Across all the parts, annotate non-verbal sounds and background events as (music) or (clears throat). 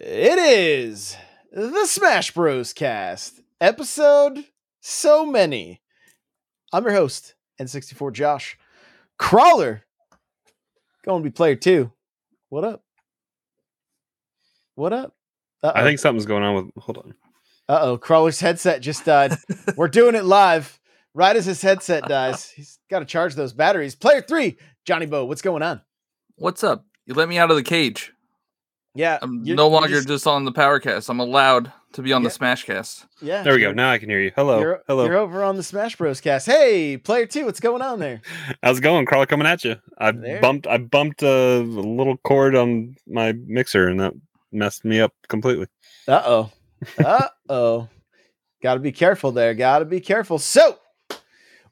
It is the Smash Bros. cast, episode so many. I'm your host, N64 Josh. Crawler, going to be player two. What up? What up? Uh-oh. I think something's going on with. Hold on. Uh oh, Crawler's headset just died. (laughs) We're doing it live. Right as his headset dies, he's got to charge those batteries. Player three, Johnny Bo, what's going on? What's up? You let me out of the cage. Yeah, I'm no longer just... just... on the Powercast. I'm allowed to be on yeah. the Smashcast. Yeah, there we go. Now I can hear you. Hello, you're, hello. You're over on the Smash Bros. Cast. Hey, player two, what's going on there? (laughs) How's it going? Crawler coming at you. I there. bumped. I bumped a little cord on my mixer, and that messed me up completely. Uh oh. (laughs) Uh oh. Got to be careful there. Got to be careful. So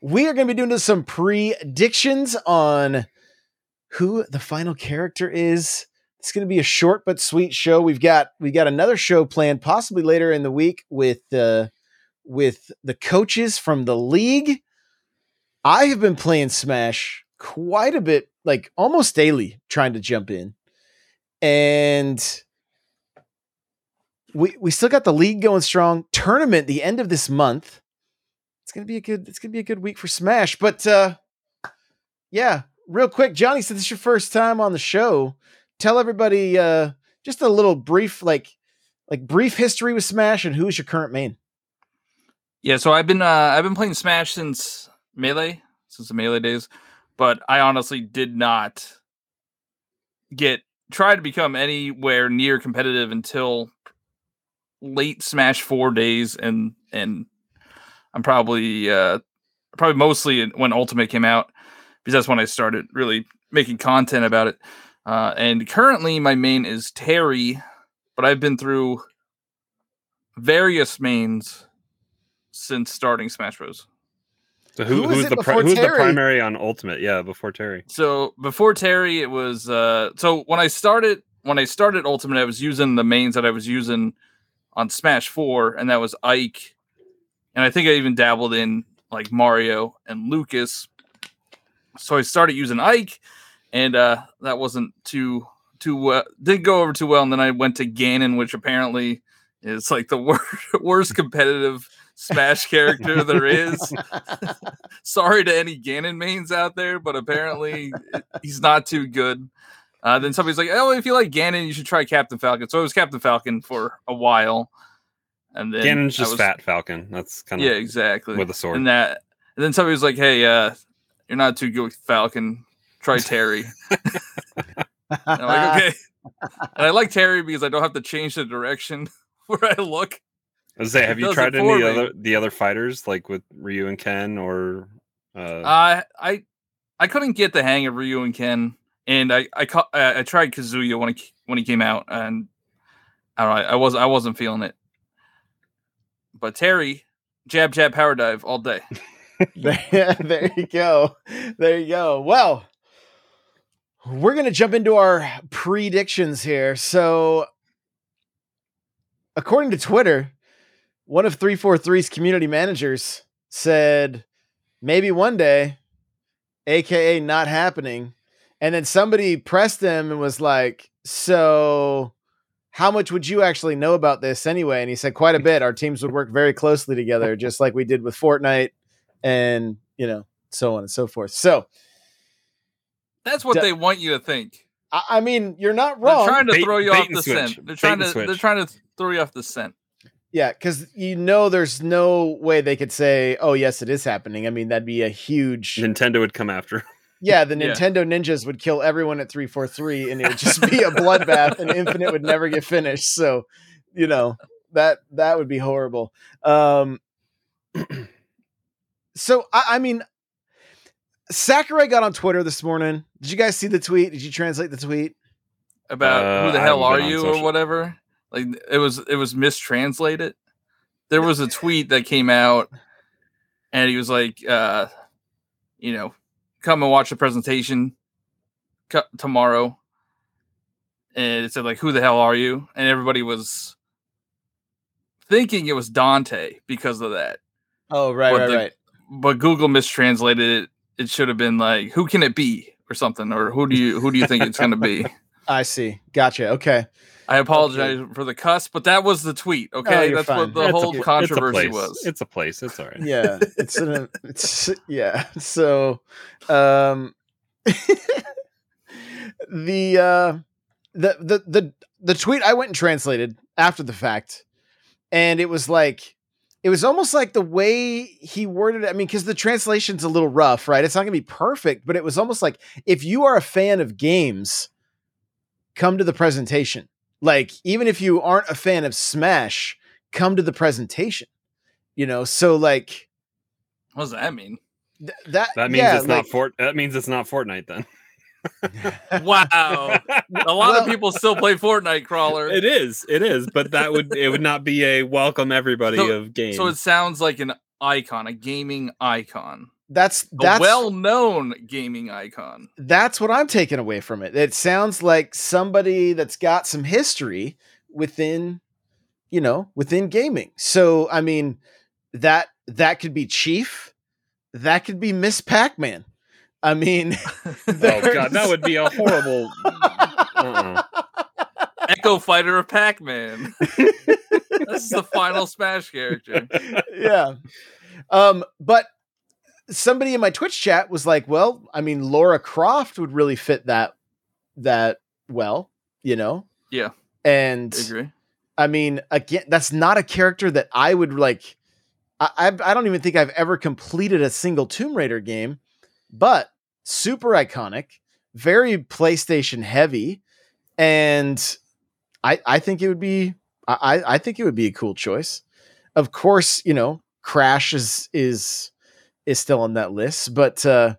we are going to be doing some predictions on who the final character is it's going to be a short but sweet show. We've got we got another show planned possibly later in the week with uh, with the coaches from the league. I have been playing Smash quite a bit, like almost daily, trying to jump in, and we we still got the league going strong. Tournament the end of this month. It's gonna be a good. It's gonna be a good week for Smash. But uh, yeah, real quick, Johnny, since it's your first time on the show, tell everybody uh, just a little brief, like like brief history with Smash and who's your current main. Yeah, so I've been uh, I've been playing Smash since Melee, since the Melee days, but I honestly did not get try to become anywhere near competitive until late Smash 4 days and and I'm probably uh probably mostly when Ultimate came out because that's when I started really making content about it. Uh, and currently, my main is Terry, but I've been through various mains since starting Smash Bros. So who, who who's the pri- who's the primary on Ultimate? Yeah, before Terry. So before Terry, it was uh, so when I started when I started Ultimate, I was using the mains that I was using on Smash Four, and that was Ike, and I think I even dabbled in like Mario and Lucas. So I started using Ike, and uh, that wasn't too too uh, didn't go over too well. And then I went to Ganon, which apparently is like the (laughs) worst worst competitive Smash character there is. (laughs) Sorry to any Ganon mains out there, but apparently he's not too good. Uh, then somebody's like, "Oh, if you like Ganon, you should try Captain Falcon." So it was Captain Falcon for a while, and then Ganon's just was, Fat Falcon. That's kind of yeah, exactly with a sword. And that, and then somebody was like, "Hey, uh, you're not too good with Falcon try Terry. I'm like, okay. And I like Terry because I don't have to change the direction (laughs) where I look. I was say, have you tried any other the other fighters like with Ryu and Ken or? Uh... I I I couldn't get the hang of Ryu and Ken, and I I I, I tried Kazuya when he when he came out, and I don't know, I was I wasn't feeling it. But Terry, jab jab power dive all day. (laughs) there, there you go. There you go. Well, we're going to jump into our predictions here. So, according to Twitter, one of 343's community managers said, maybe one day, AKA not happening. And then somebody pressed him and was like, so how much would you actually know about this anyway? And he said, quite a bit. Our teams would work very closely together, just like we did with Fortnite and, you know, so on and so forth. So, that's what they want you to think. I mean, you're not wrong. They're trying to bait, throw you off the switch. scent. They're trying to they're trying to throw you off the scent. Yeah, because you know there's no way they could say, "Oh, yes, it is happening." I mean, that'd be a huge. Nintendo would come after. Yeah, the (laughs) Nintendo yeah. ninjas would kill everyone at three four three, and it would just be a bloodbath, and Infinite would never get finished. So, you know that that would be horrible. Um, (clears throat) so I, I mean, Sakurai got on Twitter this morning. Did you guys see the tweet? Did you translate the tweet about uh, who the hell are you or whatever? Like it was it was mistranslated. There was a tweet that came out, and he was like, uh, you know, come and watch the presentation tomorrow. And it said like, "Who the hell are you?" And everybody was thinking it was Dante because of that. Oh right, but right, the, right. But Google mistranslated it it should have been like who can it be or something or who do you who do you think it's going to be (laughs) i see gotcha okay I apologize for the cuss, but that was the tweet. Okay, you're that's fine. what the It's whole a controversy place. was. It's a place. It's all right. yeah it's an it's yeah so um (laughs) the uh the the the the tweet i went and translated after the fact and it was like it was almost like the way he worded it i mean because the translation's a little rough right it's not gonna be perfect but it was almost like if you are a fan of games come to the presentation like even if you aren't a fan of smash come to the presentation you know so like what does that mean? Th- that That means yeah, it's like- not Fort. That means it's not Fortnite then. Wow, a lot Well- of people still play Fortnite crawler. It is. It is. But that would it would not be a welcome everybody So- of game. So it sounds like an icon, a gaming icon, that's a that's well-known gaming icon. that's what I'm taking away from it. It sounds like somebody that's got some history within, you know, within gaming. So I mean, that that could be Chief, that could be Miss Pac-Man. I mean, (laughs) oh (laughs) god, that would be a horrible. Uh-uh. Echo Fighter of Pac-Man. (laughs) this is the final Smash character. yeah. Um, but somebody in my Twitch chat was like, "Well, I mean, Lara Croft would really fit that that well, you know." Yeah. And I agree. I mean, again, that's not a character that I would like. I, I I don't even think I've ever completed a single Tomb Raider game, but super iconic, very PlayStation heavy, and I I think it would be I I think it would be a cool choice. Of course, you know, Crash is is is still on that list, but uh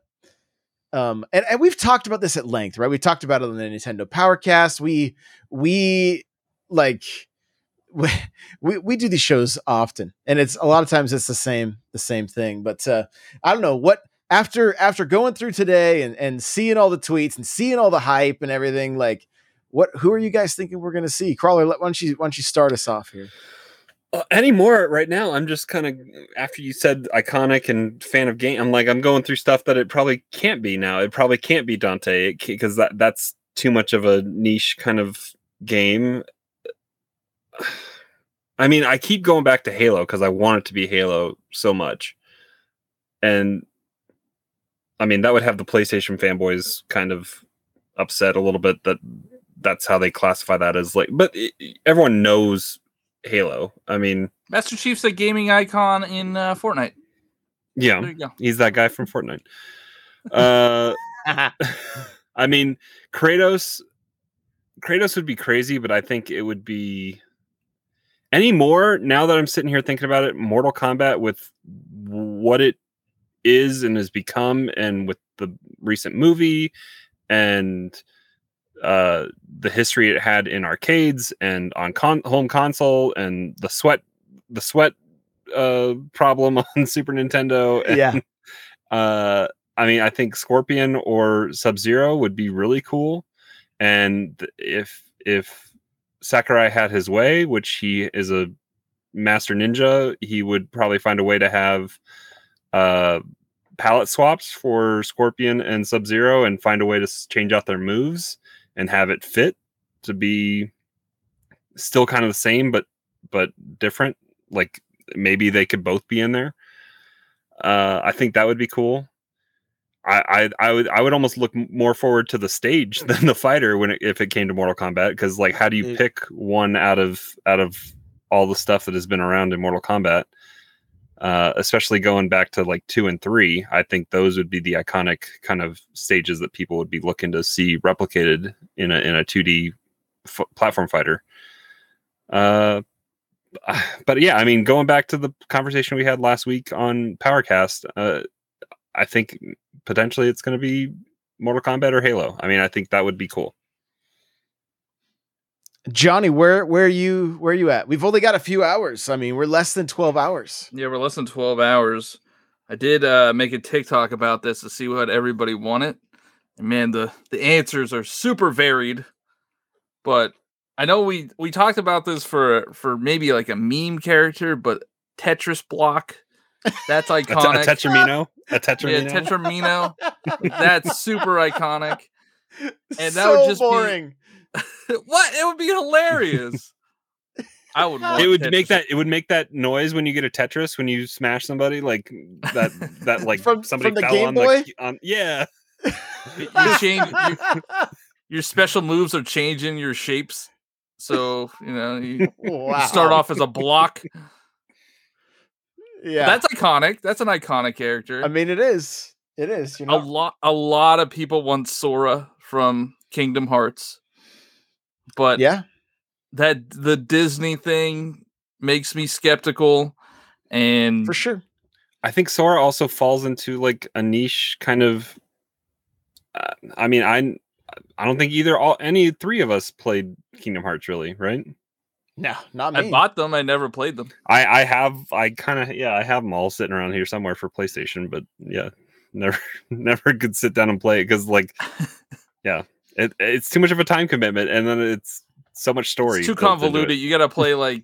um and, and we've talked about this at length, right? We talked about it on the Nintendo Powercast. We we like (laughs) we, we we do these shows often and it's a lot of times it's the same the same thing but uh i don't know what after after going through today and and seeing all the tweets and seeing all the hype and everything like what who are you guys thinking we're gonna see? Crawler why don't you why don't you start us off here? Uh, anymore right now i'm just kind of after you said iconic and fan of game i'm like i'm going through stuff that it probably can't be now. It probably can't be dante because that that's too much of a niche kind of game. (sighs) I mean i keep going back to halo because i want it to be halo so much. And i mean that would have the playstation fanboys kind of upset a little bit that that's how they classify that as like but it, everyone knows halo i mean Master Chief's a gaming icon in uh, Fortnite. yeah There you go. he's that guy from fortnite (laughs) uh (laughs) i mean kratos kratos would be crazy but i think it would be any more now that i'm sitting here thinking about it mortal kombat with what it is and has become and with the recent movie and uh the history it had in arcades and on con- home console and the sweat the sweat uh problem (laughs) on super nintendo and, yeah. (laughs) uh i mean i think scorpion or sub zero would be really cool. And if if sakurai had his way which he is a master ninja he would probably find a way to have uh palette swaps for scorpion and sub zero and find a way to change out their moves and have it fit to be still kind of the same but but different like maybe they could both be in there. Uh i think that would be cool. I, I I would I would almost look more forward to the stage (laughs) than the fighter when it, if it came to Mortal Kombat because like how do you Mm. pick one out of out of all the stuff that has been around in Mortal Kombat uh, especially going back to like two and three I think those would be the iconic kind of stages that people would be looking to see replicated in a in a 2D f- platform fighter uh (sighs) but yeah I mean going back to the conversation we had last week on Powercast uh I think potentially it's going to be Mortal Kombat or Halo. I mean, I think that would be cool. Johnny where where are you where are you at we've only got a few hours i mean we're less than 12 hours Yeah, we're less than 12 hours. I did uh, make a TikTok about this to see what everybody wanted. And man, the, the answers are super varied. But I know we we talked about this for for maybe like a meme character, but Tetris block. That's (laughs) A, te- a iconic. Tetromino, a (laughs) yeah, Tetromino. Tetromino. That's super iconic. (laughs) And that so would just be- boring (laughs) what? It would be hilarious. I would. it would Tetris. make that it would make that noise when you get a Tetris when you smash somebody like that that like From- somebody from the fell Game on Boy? the on yeah You change you, your special moves are changing your shapes. So you know you, wow. you start off as a block. Yeah. That's iconic. That's an iconic character. I mean, it is. It is. You're a lot a lot of people want Sora from Kingdom Hearts. But yeah. that the Disney thing makes me skeptical and For sure. I think Sora also falls into like a niche kind of. Uh, I mean, I I don't think either all any three of us played Kingdom Hearts really, right? No, not me. I bought them, I never played them. I I have I kind of yeah I have them all sitting around here somewhere for PlayStation, but yeah, never (laughs) never could sit down and play it because like (laughs) yeah, it, it's too much of a time commitment, and then it's so much story. It's too built it. convoluted. You got to play like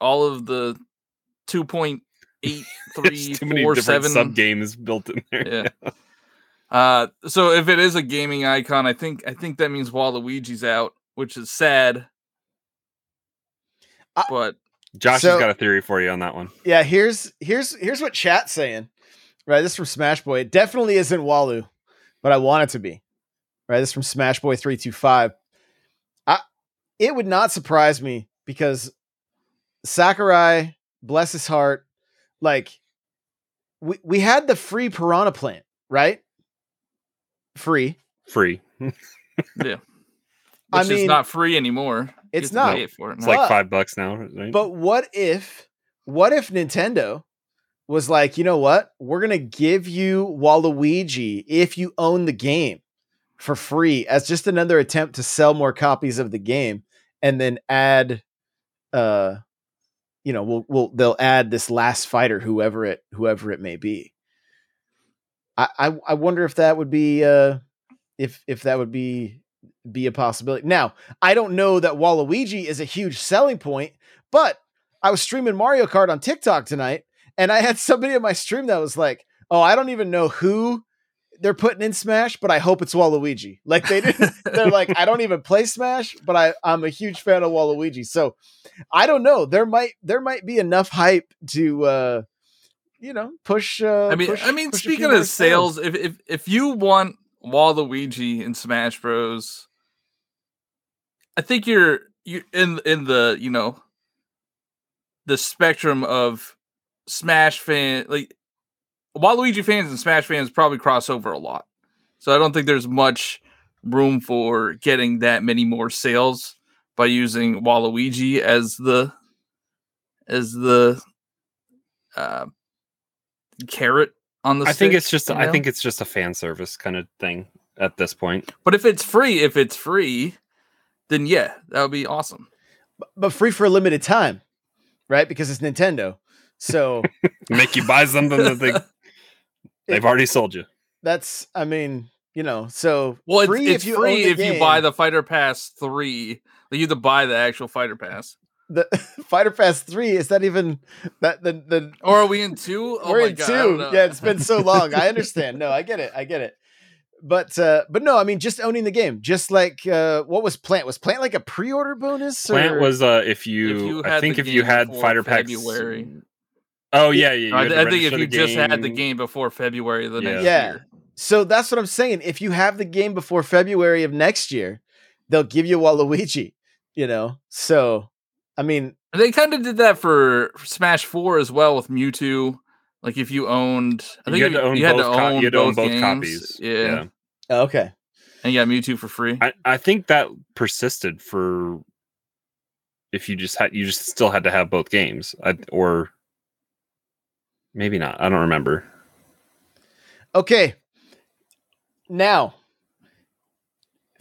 all of the 2.8 There's (laughs) too many four, different seven. sub games built in there. Yeah. Uh, so if it is a gaming icon, I think I think that means Waluigi's out, which is sad. I- but Josh So- has got a theory for you on that one. Yeah, here's here's here's what chat's saying. Right, this is from Smash Boy. It definitely isn't Walu, but I want it to be. Right, this is from Smash Boy three two five. I it would not surprise me because Sakurai, bless his heart, like we we had the free Piranha plant, right? Free. Free. (laughs) Yeah, which I is not free anymore. It's not. pay for it It's like five bucks now, right? But what if what if Nintendo was like, you know what? We're gonna give you Waluigi if you own the game for free as just another attempt to sell more copies of the game and then add uh you know, we'll we'll they'll add this last fighter, whoever it whoever it may be. I I, I wonder if that would be uh if if that would be be a possibility. Now, I don't know that Waluigi is a huge selling point, but I was streaming Mario Kart on TikTok tonight, and I had somebody in my stream that was like, "Oh, I don't even know who they're putting in Smash, but I hope it's Waluigi." Like they didn't. (laughs) they're like, "I don't even play Smash, but I I'm a huge fan of Waluigi." So I don't know. There might there might be enough hype to uh you know push. Uh, I mean, push- I mean, push a few speaking of sales, if if if you want Waluigi in Smash Bros, I think you're you in in the you know the spectrum of Smash fan like Waluigi fans and Smash fans probably cross over a lot. So I don't think there's much room for getting that many more sales by using Waluigi as the as the uh, carrot on the I think it's just you I think it's just a fan service kind of thing at this point. But if it's free, if it's free, then yeah, that would be awesome. but free for a limited time, right? Because it's Nintendo. So (laughs) Make you buy something that they (laughs) they've already sold you. that's, I mean, you know, so Well, it's free it's if you free own the if you buy the Fighter Pass three. You have to buy the actual Fighter Pass. the (laughs) Fighter Pass three is that even that the the Or are we in two? (laughs) Oh we're my in God, two. Yeah, it's been so long. I (laughs) understand. No, I get it. I get it. But uh but no, I mean just owning the game. Just like uh what was Plant? Was Plant like a pre-order bonus? Plant or- was uh if you, you I think if you had fighter packs February. Oh yeah, yeah. you I, had I think if you the just had the game. game before February of the Yeah. next Yeah. year. so that's what I'm saying. If you have the game before February of next year, they'll give you Waluigi, you know. So I mean, They kind of did that for Smash Four as well with Mewtwo. Like if you owned, I think you had if- to own you had both. to co- own you had to own both both games. copies. Yeah. okay. and you got Mewtwo for free. I, I think that persisted for if you just had you just still had to have both games I, or maybe not i don't remember Okay. Now,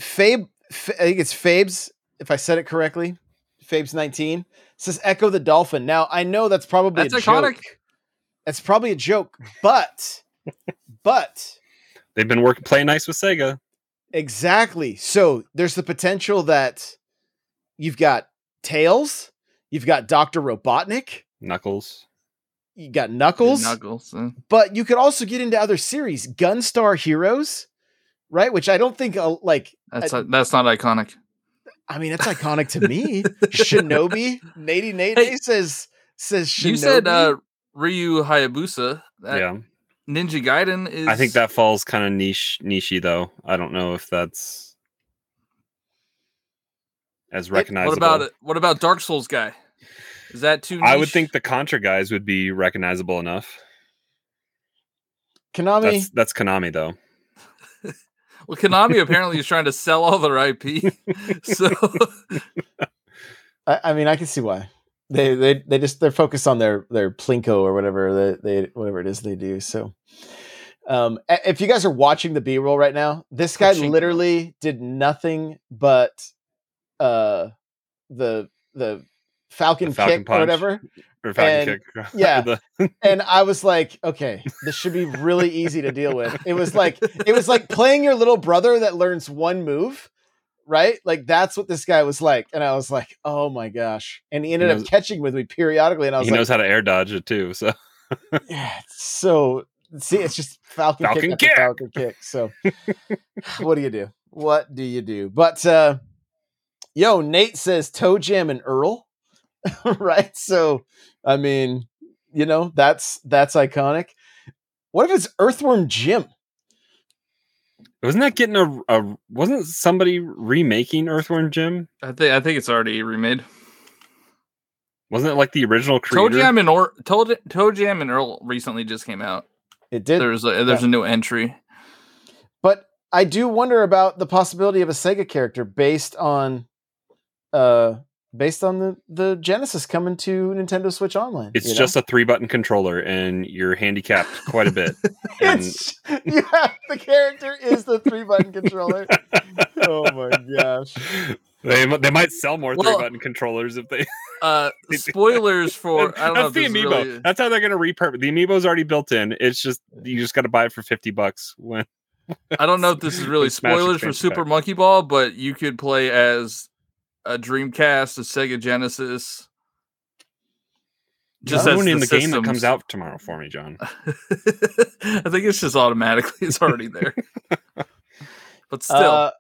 Fabe, F- I think it's Fabes, if I said it correctly. Fabes 19 says Ecco the Dolphin. Now, I know that's probably That's a iconic. joke. That's probably a joke, but, but, they've been working playing nice with sega exactly. So there's the potential that you've got Tails, you've got Dr. Robotnik, knuckles you got Knuckles. Knuckles. uh, but you could also get into other series gunstar heroes right which i don't think uh, like That's I- that's not iconic. I mean, it's iconic to me. (laughs) Shinobi. Nady Nate Hey, says says Shinobi. You said uh, Ryu Hayabusa. That yeah, Ninja Gaiden is. I think that falls kind of niche, nichey though. I don't know if that's as recognizable. What about it? What about Dark Souls guy? Is that too? I would think the Contra guys would be recognizable enough. Konami. That's that's Konami though. (laughs) Well, Konami (laughs) apparently is trying to sell all their IP. (laughs) so I, I mean, I can see why. They they they just they're focused on their their plinko or whatever they, they whatever it is they do. So, um, if you guys are watching the B roll right now, this guy Pachinko. literally did nothing but uh the the Falcon, Falcon kick or whatever. Or And- Kick. (laughs) yeah. And I was like, okay, this should be really easy to deal with. It was like it was like playing your little brother that learns one move, right? Like that's what this guy was like, and I was like, oh my gosh! And he ended knows- up catching with me periodically, and I was he like, knows how to air dodge it too. So yeah, so see, it's just Falcon, Falcon kick, kick. Falcon kick. So (sighs) what do you do? What do you do? But uh yo, Nate says ToeJam and Earl, (laughs) right? So I mean, you know, that's that's iconic. What if it's Earthworm Jim? wasn't that getting a, a wasn't somebody remaking Earthworm Jim? I think I think it's already remade. Wasn't it like the original Toe? Jam and or Toe, ToeJam and Earl recently just came out. It did, There's a there's yeah. a new entry. but I do wonder about the possibility of a Sega character based on uh based on the the Genesis coming to Nintendo Switch Online. It's you know? just a three button controller, and you're handicapped quite a bit. (laughs) and it's (laughs) yeah, the character is the three button (laughs) controller. oh my gosh. they they might sell more Well- three button controllers if they. Uh, spoilers for I don't know. That's If the amiibo. really, That's how they're gonna repurpose. The amiibo's already built in. It's just you just got to buy it for fifty bucks. When I don't know if this is really spoilers for Super. Monkey Ball, but you could play as a Dreamcast, a Sega Genesis. Just Just as ruining the, the, game that comes out tomorrow for me, John. (laughs) I think it's just automatically it's already there. (laughs) but still, Uh,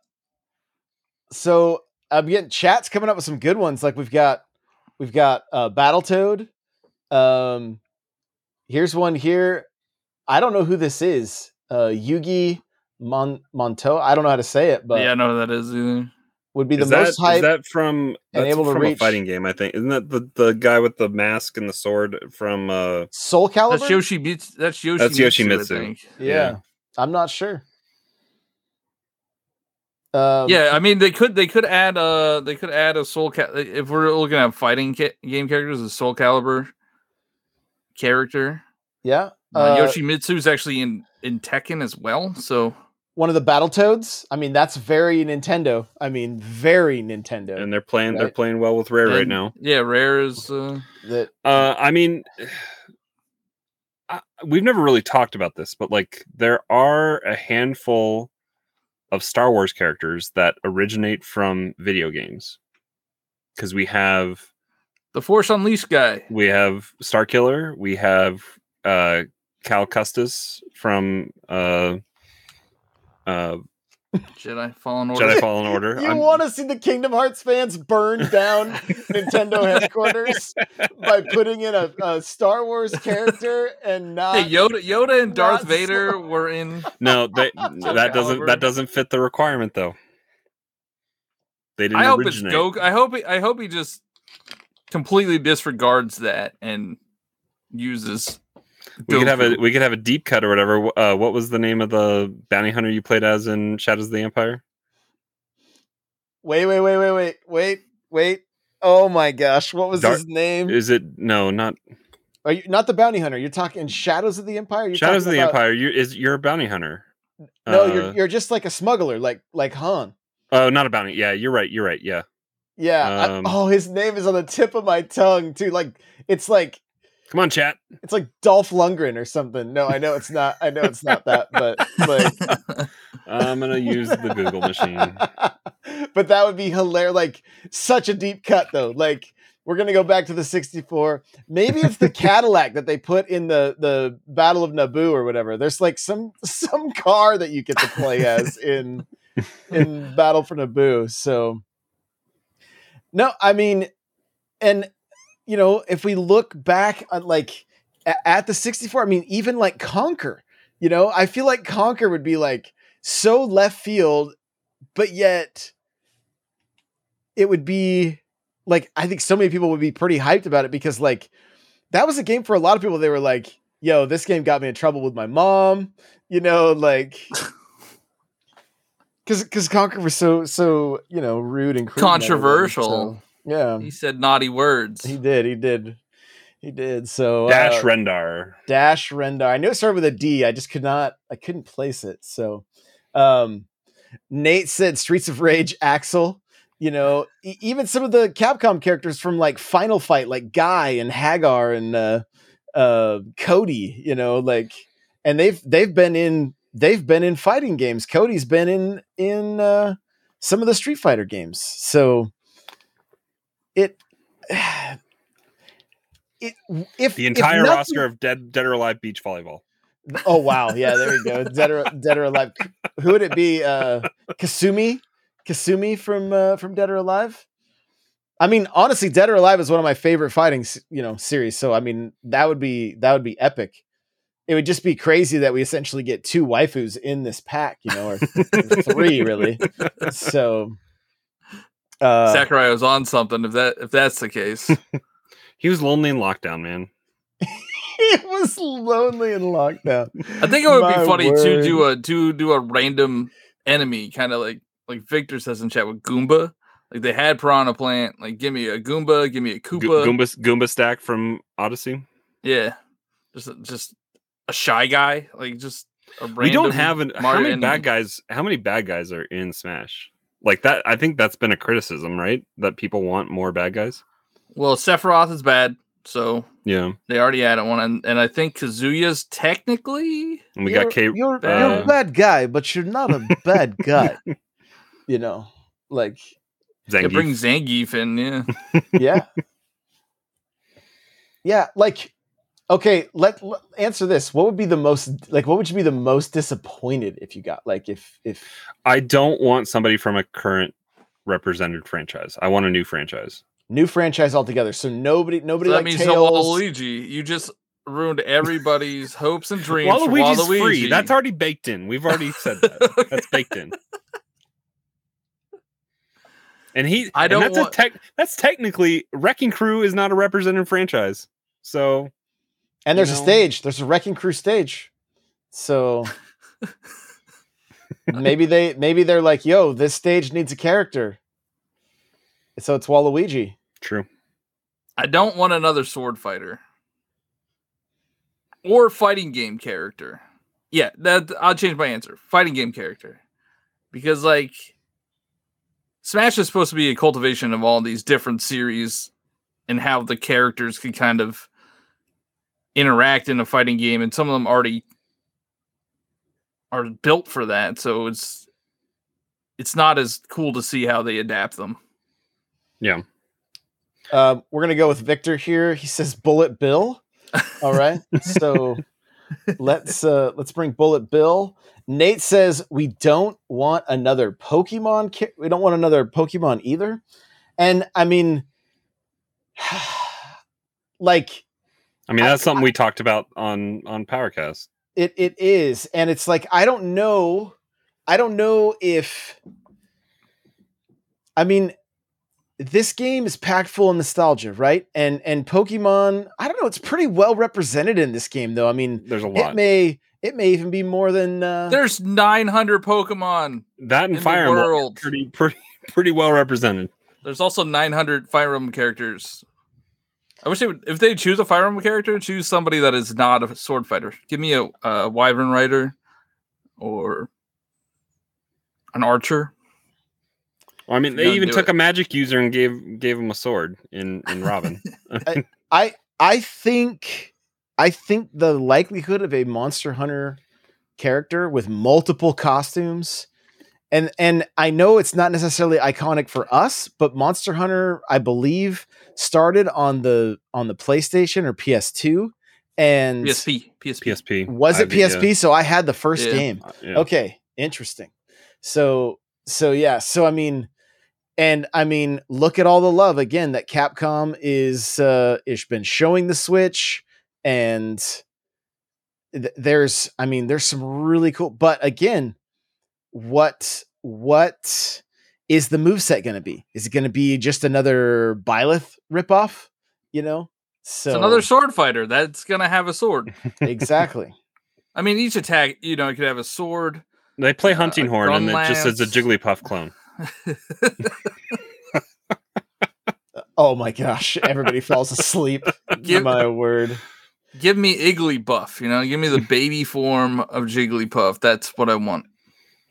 so I'm getting chats coming up with some good ones. Like we've got we've got uh Battletoad. Um here's one here. I don't know who this is. Uh Yugi Mon Monto. I don't know how to say it, but yeah, I know who that is. Either. Would be the Is that, most is that from and that's able to from reach- a fighting game? I think isn't that the, the guy with the mask and the sword from? uh Soul Calibur? That's Yoshi. Mitsu- That's Yoshi. That's Yoshimitsu. I think. yeah. yeah. I'm not sure. Um, yeah, I mean they could they could add uh they could add a Soul Cal if we're looking at fighting ca- game characters, a Soul Calibur character. yeah. Uh, Uh, Yoshimitsu's actually in in Tekken as well, so one of the battle toads I mean, that's very Nintendo. I mean, very Nintendo. And they're playing they're playing well with Rare right now. Yeah, Rare is uh, that Uh, I mean, (sighs) I, we've never really talked about this, but like there are a handful of Star Wars characters that originate from video games. Because we have the Force Unleashed guy. we have Star Killer, we have uh, Cal Kestis from uh, uh, Jedi Fallen Order. Jedi Fallen Order. (laughs) You want to see the Kingdom Hearts fans burn down (laughs) Nintendo headquarters by putting in a, a Star Wars character and not Hey, Yoda, Yoda and Darth Vader so- were in. (laughs) no, they, that doesn't that doesn't fit the requirement though. They didn't I hope originate. it's. I hope. He, I hope he just completely disregards that and uses. We could have a we could have a deep cut or whatever. Uh, what was the name of the bounty hunter you played as in Shadows of the Empire? Wait, wait, wait, wait, wait, wait, wait. Oh my gosh, what was Dar- his name? Is it no, not Are you not the bounty hunter? You're talking Shadows of the Empire. You're Shadows of the about- Empire? You is you're a bounty hunter. No, Uh, you're you're just like a smuggler, like like Han. oh, not a bounty. Yeah, you're right. You're right. Yeah, Yeah. I- Um, oh, his name is on the tip of my tongue too. Like it's like come on, chat. it's like Dolph Lundgren or something. No, I know it's not. I know it's not that, but like (laughs) I'm gonna use the Google machine. (laughs) but that would be hilarious. Like such a deep cut though. Like we're gonna go back to the 64. Maybe it's the Cadillac that they put in the the Battle of Naboo or whatever. There's like some some car that you get to play as in in Battle for Naboo. So No, I mean, and you know, if we look back at like at the 64, I mean, even like Conker, you know, I feel like Conker would be like so left field, but yet it would be like I think so many people would be pretty hyped about it because like that was a game for a lot of people. They were like, "Yo, this game got me in trouble with my mom," you know, like (laughs) because because Conker was so so you know rude and Controversial. so, yeah, He said naughty words. he did. He did. He did. So Dash uh, Rendar. Dash Rendar. I knew it started with a D. I just could not. I couldn't place it. So, um, Nate said Streets of Rage. Axel. You know, e- even some of the Capcom characters from like Final Fight, like Guy and Haggar and uh, uh, Cody. You know, like, and they've they've been in they've been in fighting games. Cody's been in in uh, some of the Street Fighter games. So it. (sighs) It, if The if entire nothing- roster of Dead Dead or Alive Beach Volleyball. Oh wow, yeah, there we go. (laughs) Dead or, Dead or Alive. Who would it be? Uh, Kasumi, Kasumi from uh, from Dead or Alive. I mean, honestly, Dead or Alive is one of my favorite fighting, you know, series. So I mean, that would be that would be epic. It would just be crazy that we essentially get two waifus in this pack, you know, or (laughs) three really. So, uh, Sakurai was on something. If that if that's the case, (laughs) He was lonely in lockdown, man. (laughs) it was lonely in lockdown. I think it would My be funny to do a to do a random enemy, kind of like like Victor says in chat with Goomba. Like they had Piranha Plant. Like give me a Goomba, give me a Go- Koopa. Goomba Goomba stack from Odyssey. Yeah, just a- just a shy guy. Like just a random. we don't have an how many enemy. bad guys how many bad guys are in Smash? Like that I think that's been a criticism, right? That people want more bad guys. Well, Sephiroth is bad, so Yeah. they already added one, and, and I think Kazuya's technically And we you're, got K You're, you're uh, a bad guy, but you're not a bad (laughs) guy. you know, like they Zangief. bring Zangief in. Yeah, (laughs) yeah, yeah. Like, okay, let, let answer this. What would be the most like? What would you be the most disappointed if you got like if if I don't want somebody from a current represented franchise. I want a new franchise. new franchise altogether? So nobody nobody so that like means Tails. no Waluigi. You just ruined everybody's hopes and dreams. for Waluigi's Waluigi. free. That's already baked in. We've already said that. (laughs) That's baked in. And he, I don't that's want- a tech. That's technically Wrecking Crew is not a represented franchise. So and there's you a stage. There's a Wrecking Crew stage. So (laughs) maybe they maybe they're like, yo, this stage needs a character. So it's Waluigi. true. I don't want another sword fighter or fighting game character. Yeah, that I'll change my answer. Fighting game character. Because like Smash is supposed to be a cultivation of all these different series and how the characters can kind of interact in a fighting game and some of them already are built for that. So it's it's not as cool to see how they adapt them. Yeah. Um, we're gonna go with Victor here. He says Bullet Bill. (laughs) All right. so let's uh let's bring Bullet Bill. Nate says we don't want another Pokemon. Ki- we don't want another Pokemon either. And I mean, (sighs) like I mean, I- that's something we talked about on on Powercast. it it is, and it's like I don't know. I don't know if. I mean, this game is packed full of nostalgia, right? And and Pokemon, I don't know, it's pretty well represented in this game, though. I mean, There's a lot. it may it may even be more than uh, There's 900 Pokemon. that and in Fire Emblem are world. pretty pretty pretty well represented. There's also 900 Fire Emblem characters. I wish they would, if they choose a Fire Emblem character, choose somebody that is not a sword fighter. Give me a, a Wyvern Rider or an Archer. Well, I mean, they even took it. a magic user and gave gave him a sword in in (laughs) Robin. (laughs) I I think I think the likelihood of a Monster Hunter character with multiple costumes and and I know it's not necessarily iconic for us, but Monster Hunter I believe started on the on the PlayStation or PS2 and PSP. PSP. PSP was it I- yeah, PSP? So I had the first Yeah. game. uh, yeah. Okay, interesting. So so yeah, so I mean and I mean, look at all the love again that Capcom is uh is been showing the Switch, and th- there's, I mean, there's some really cool. But again, what what is the move set going to be? Is it going to be just another Byleth ripoff? You know, so It's another sword fighter that's gonna have a sword. exactly. I mean, each attack, you know, it could have a sword. They play Uh, Hunting a Horn, and it just says a Gunlance. Jigglypuff clone. (laughs) Oh my gosh, everybody falls asleep. Give- my word. give me Igglybuff, you know, give me the baby form of Jigglypuff. That's what I want.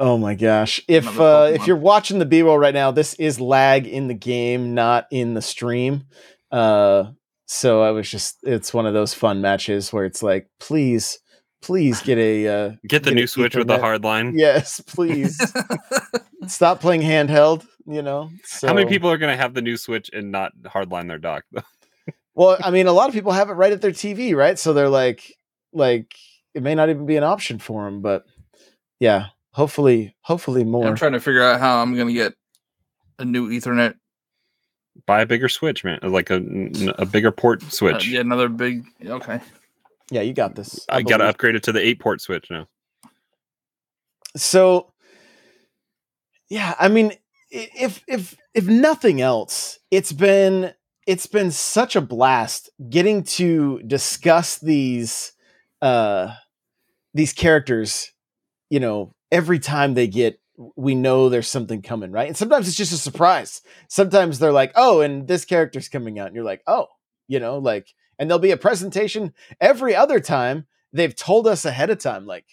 Oh my gosh. If uh if you're watching the B-roll right now, this is lag in the game, not in the stream. Uh so I was just it's one of those fun matches where it's like, please, please get a uh (laughs) Get the Get new Switch with the hard line. yes, please. (laughs) Stop playing handheld, you know. So How many people are going to have the new Switch and not hardline their dock? (laughs) Well, I mean, a lot of people have it right at their TV, right? So they're like like it may not even be an option for them, but yeah, hopefully hopefully more. I'm trying to figure out how I'm gonna get a new Ethernet. Buy a bigger Switch, man. Like a, a bigger port Uh, Switch. yeah, another big. Okay. yeah, you got this. I got to upgrade it to the eight port Switch now. so yeah i mean if if if nothing else it's been it's been such a blast getting to discuss these uh these characters you know every time they get we know there's something coming right and sometimes it's just a surprise sometimes they're like oh and this character's coming out and you're like oh you know like and there'll be a presentation every other time they've told us ahead of time like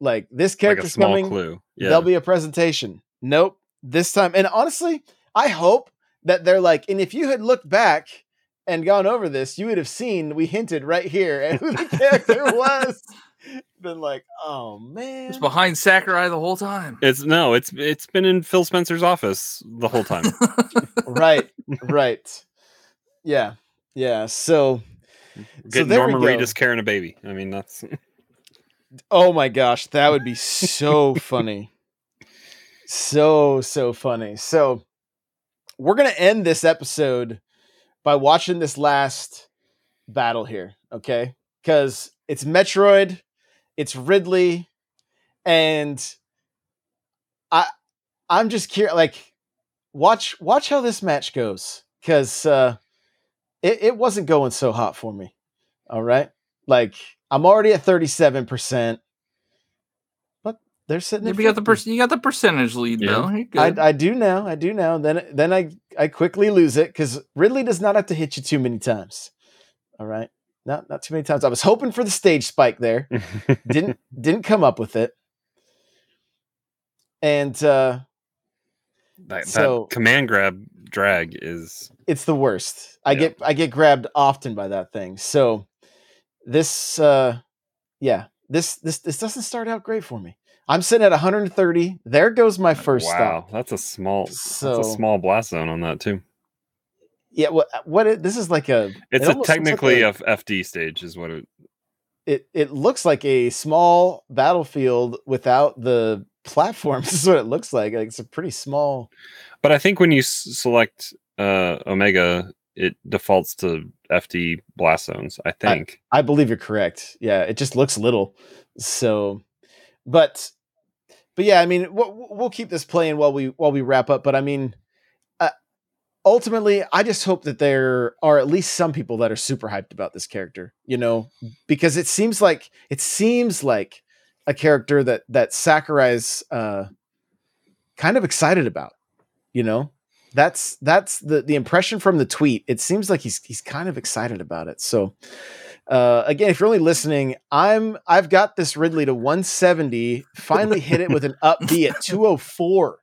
like this Like character's small coming clue. Yeah. there'll be a presentation. Nope. This time, and honestly, I hope that they're like, and if you had looked back and gone over this, you would have seen we hinted right here at who the character (laughs) was. (laughs) Been like, oh man. It's behind Sakurai the whole time. It's no, it's it's been in Phil Spencer's office the whole time. (laughs) right, right. Yeah, yeah. So, Get there we Norma go. Reedus carrying a baby. I mean, that's oh my gosh, that would be so (laughs) funny. So, so funny. So, we're going to end this episode by watching this last battle here, okay? Because it's Metroid, it's Ridley, and I I'm just curious like watch watch how this match goes because uh it, it wasn't going so hot for me. All right. Like I'm already at 37%. But they're sitting you got the 50. person. You got the percentage lead Yeah. though. I, I do now. I do now. Then then I I quickly lose it because Ridley does not have to hit you too many times. All right, not not too many times. I was hoping for the stage spike there. (laughs) Didn't didn't come up with it. And uh that, So- that command grab drag is it's the worst. I Yeah. get I get grabbed often by that thing. So this uh yeah, this this this doesn't start out great for me. I'm sitting at 130. There goes my first wow. stop. That's a small So- that's a small blast zone on that too. Yeah, what what it, this is like a it It's a looks like technically a- a FD stage is what it it it looks like a small battlefield without the platforms. (laughs) This is what it looks like. Like it's a pretty small. But I think when you s- select uh, Omega, it defaults to FD blast zones. I think. I believe you're correct. Yeah, it just looks little. So, but but yeah, I mean, we'll, we'll keep this playing while we while we wrap up. But I mean, ultimately, I just hope that there are at least some people that are super hyped about this character. You know, because it seems like it seems like a character that that Sakurai's uh, kind of excited about. You know, that's that's the the impression from the tweet. It seems like he's he's kind of excited about it. So uh, again, if you're only listening, I'm I've got this Ridley to 170. Finally hit it with an (laughs) up B at 204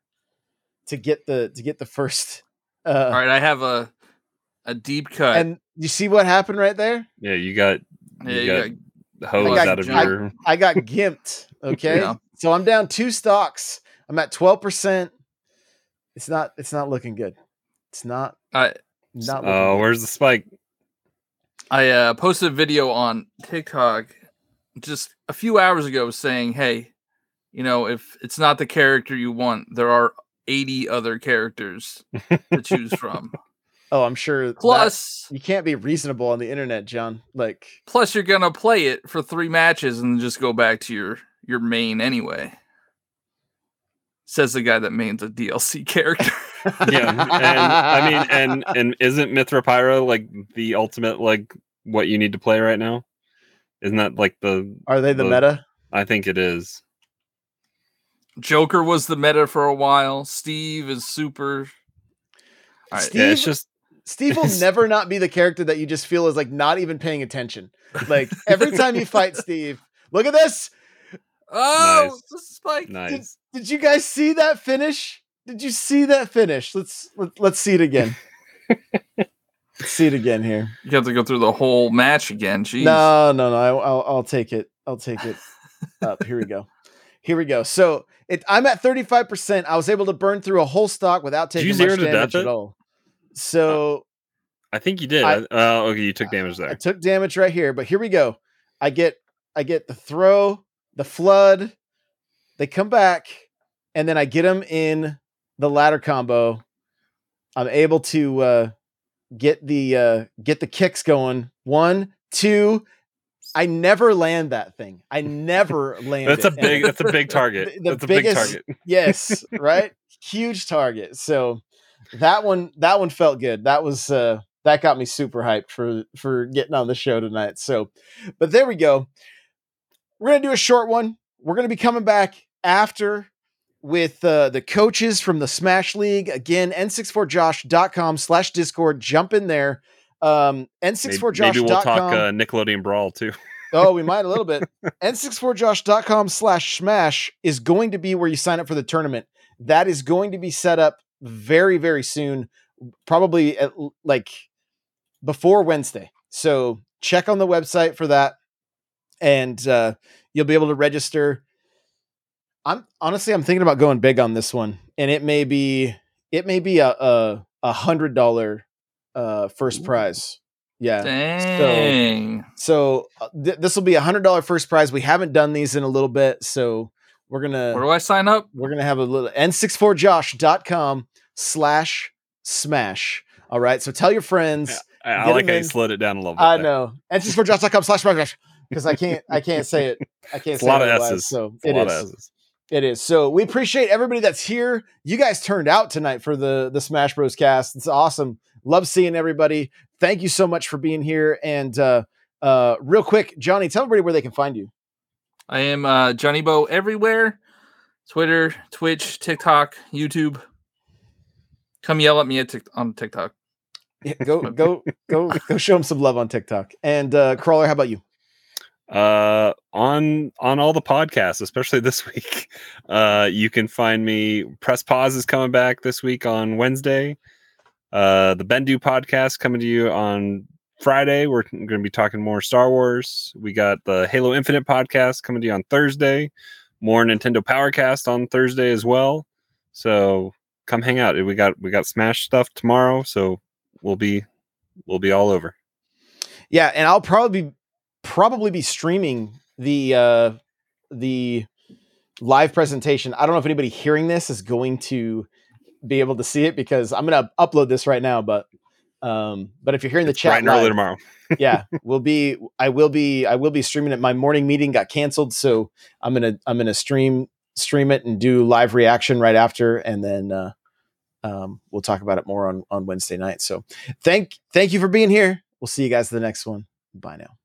to get the to get the first. Uh, All right, I have a a deep cut. And you see what happened right there? Yeah, you got yeah, you you got got- hose got out of jump. your. I got gimped. (laughs) Okay, Yeah. so I'm down two stocks. I'm at 12 percent. It's not. It's not looking good. It's not. I Not. Oh, good. where's the spike? I uh, posted a video on TikTok just a few hours ago saying, "Hey, you know, if it's not the character you want, there are 80 other characters to choose from. (laughs) Oh, I'm sure. that- Plus, you can't be reasonable on the internet, John. Like, plus you're gonna play it for three matches and just go back to your your main anyway. Says the guy that mains a DLC character. yeah, and I mean, (laughs) and and isn't Mythra Pyra like the ultimate like what you need to play right now? Isn't that like the? are they the the- meta? I think it is. Joker was the meta for a while. Steve is super. All right. Steve, Yeah, it's just Steve will never not be the character that you just feel is like not even paying attention. Like every time you fight (laughs) Steve, look at this. Oh, Nice. is spike. nice. Did you guys see that finish? Did you see that finish? Let's let, let's see it again. let's see it again here. You have to go through the whole match again. Jeez. No, no, no. I, I'll I'll take it. I'll take it up. Here we go. Here we go. So it, I'm at 35. percent I was able to burn through a whole stock without taking much damage at all. So I think you did. I- I, uh, okay, you took damage there. I there. took damage right here, but here we go. I get I get the throw, the flood. They come back, and then I get them in the ladder combo. I'm able to uh, get the uh, get the kicks going. One, two. I never land that thing. I (laughs) never land. That's a big. That's a big (laughs) target. The- the that's a big biggest- target. yes, (laughs) right? Huge target. So that one that one felt good. That was uh that got me super hyped for for getting on the show tonight. So but there we go. We're going to do a short one. We're going to be coming back after with uh, the coaches from the Smash League. Again, n64josh.com slash Discord. Jump in there. Um, Maybe, n64josh.com. maybe we'll talk uh, Nickelodeon Brawl too. Oh, we might a little bit. (laughs) N64josh.com slash smash is going to be where you sign up for the tournament. That is going to be set up very, very soon, probably at, like before Wednesday. So check on the website for that and uh, you'll be able to register. I'm honestly, I'm thinking about going big on this one and it may be, it may be a, a, a hundred dollar uh, first prize. Yeah. Dang. So uh, th- this will be a hundred dollar first prize. We haven't done these in a little bit, so we're gonna Where do I sign up? we're gonna have a little n64josh.com slash smash. All right. So tell your friends. I, I Get like him how you in. slowed it down a little bit. I there. know n64josh.com slash smash because I can't I can't say it. I can't It's a say lot it of S's. So It's a it lot is. of S's. It is. So we appreciate everybody that's here. You guys turned out tonight for the the Smash Bros cast. It's awesome. Love seeing everybody. Thank you so much for being here. And uh uh real quick, Johnny, tell everybody where they can find you. I am uh, Johnny Bo everywhere Twitter, Twitch, TikTok, YouTube. Come yell at me at Tik on TikTok. Yeah, Go go (laughs) go go show them some love on TikTok. And uh Crawler, how about you? uh on on all the podcasts especially this week (laughs) uh you can find me press pause is coming back this week on wednesday uh the bendu podcast coming to you on friday. We're going to be talking more star wars. We got the halo infinite podcast coming to you on thursday. More nintendo powercast on thursday as well. So come hang out. We got we got smash stuff tomorrow so we'll be we'll be all over. Yeah, and I'll probably be probably be streaming the uh the live presentation. I don't know if anybody hearing this is going to be able to see it because I'm gonna upload this right now, but um but if you're hearing the It's chat bright and early tomorrow (laughs) yeah, (laughs) we'll be I will be I will be streaming it. My morning meeting got canceled, so I'm gonna I'm gonna stream stream it and do live reaction right after and then uh um we'll talk about it more on on Wednesday night. So thank thank you for being here. We'll see you guys the next one. Bye now.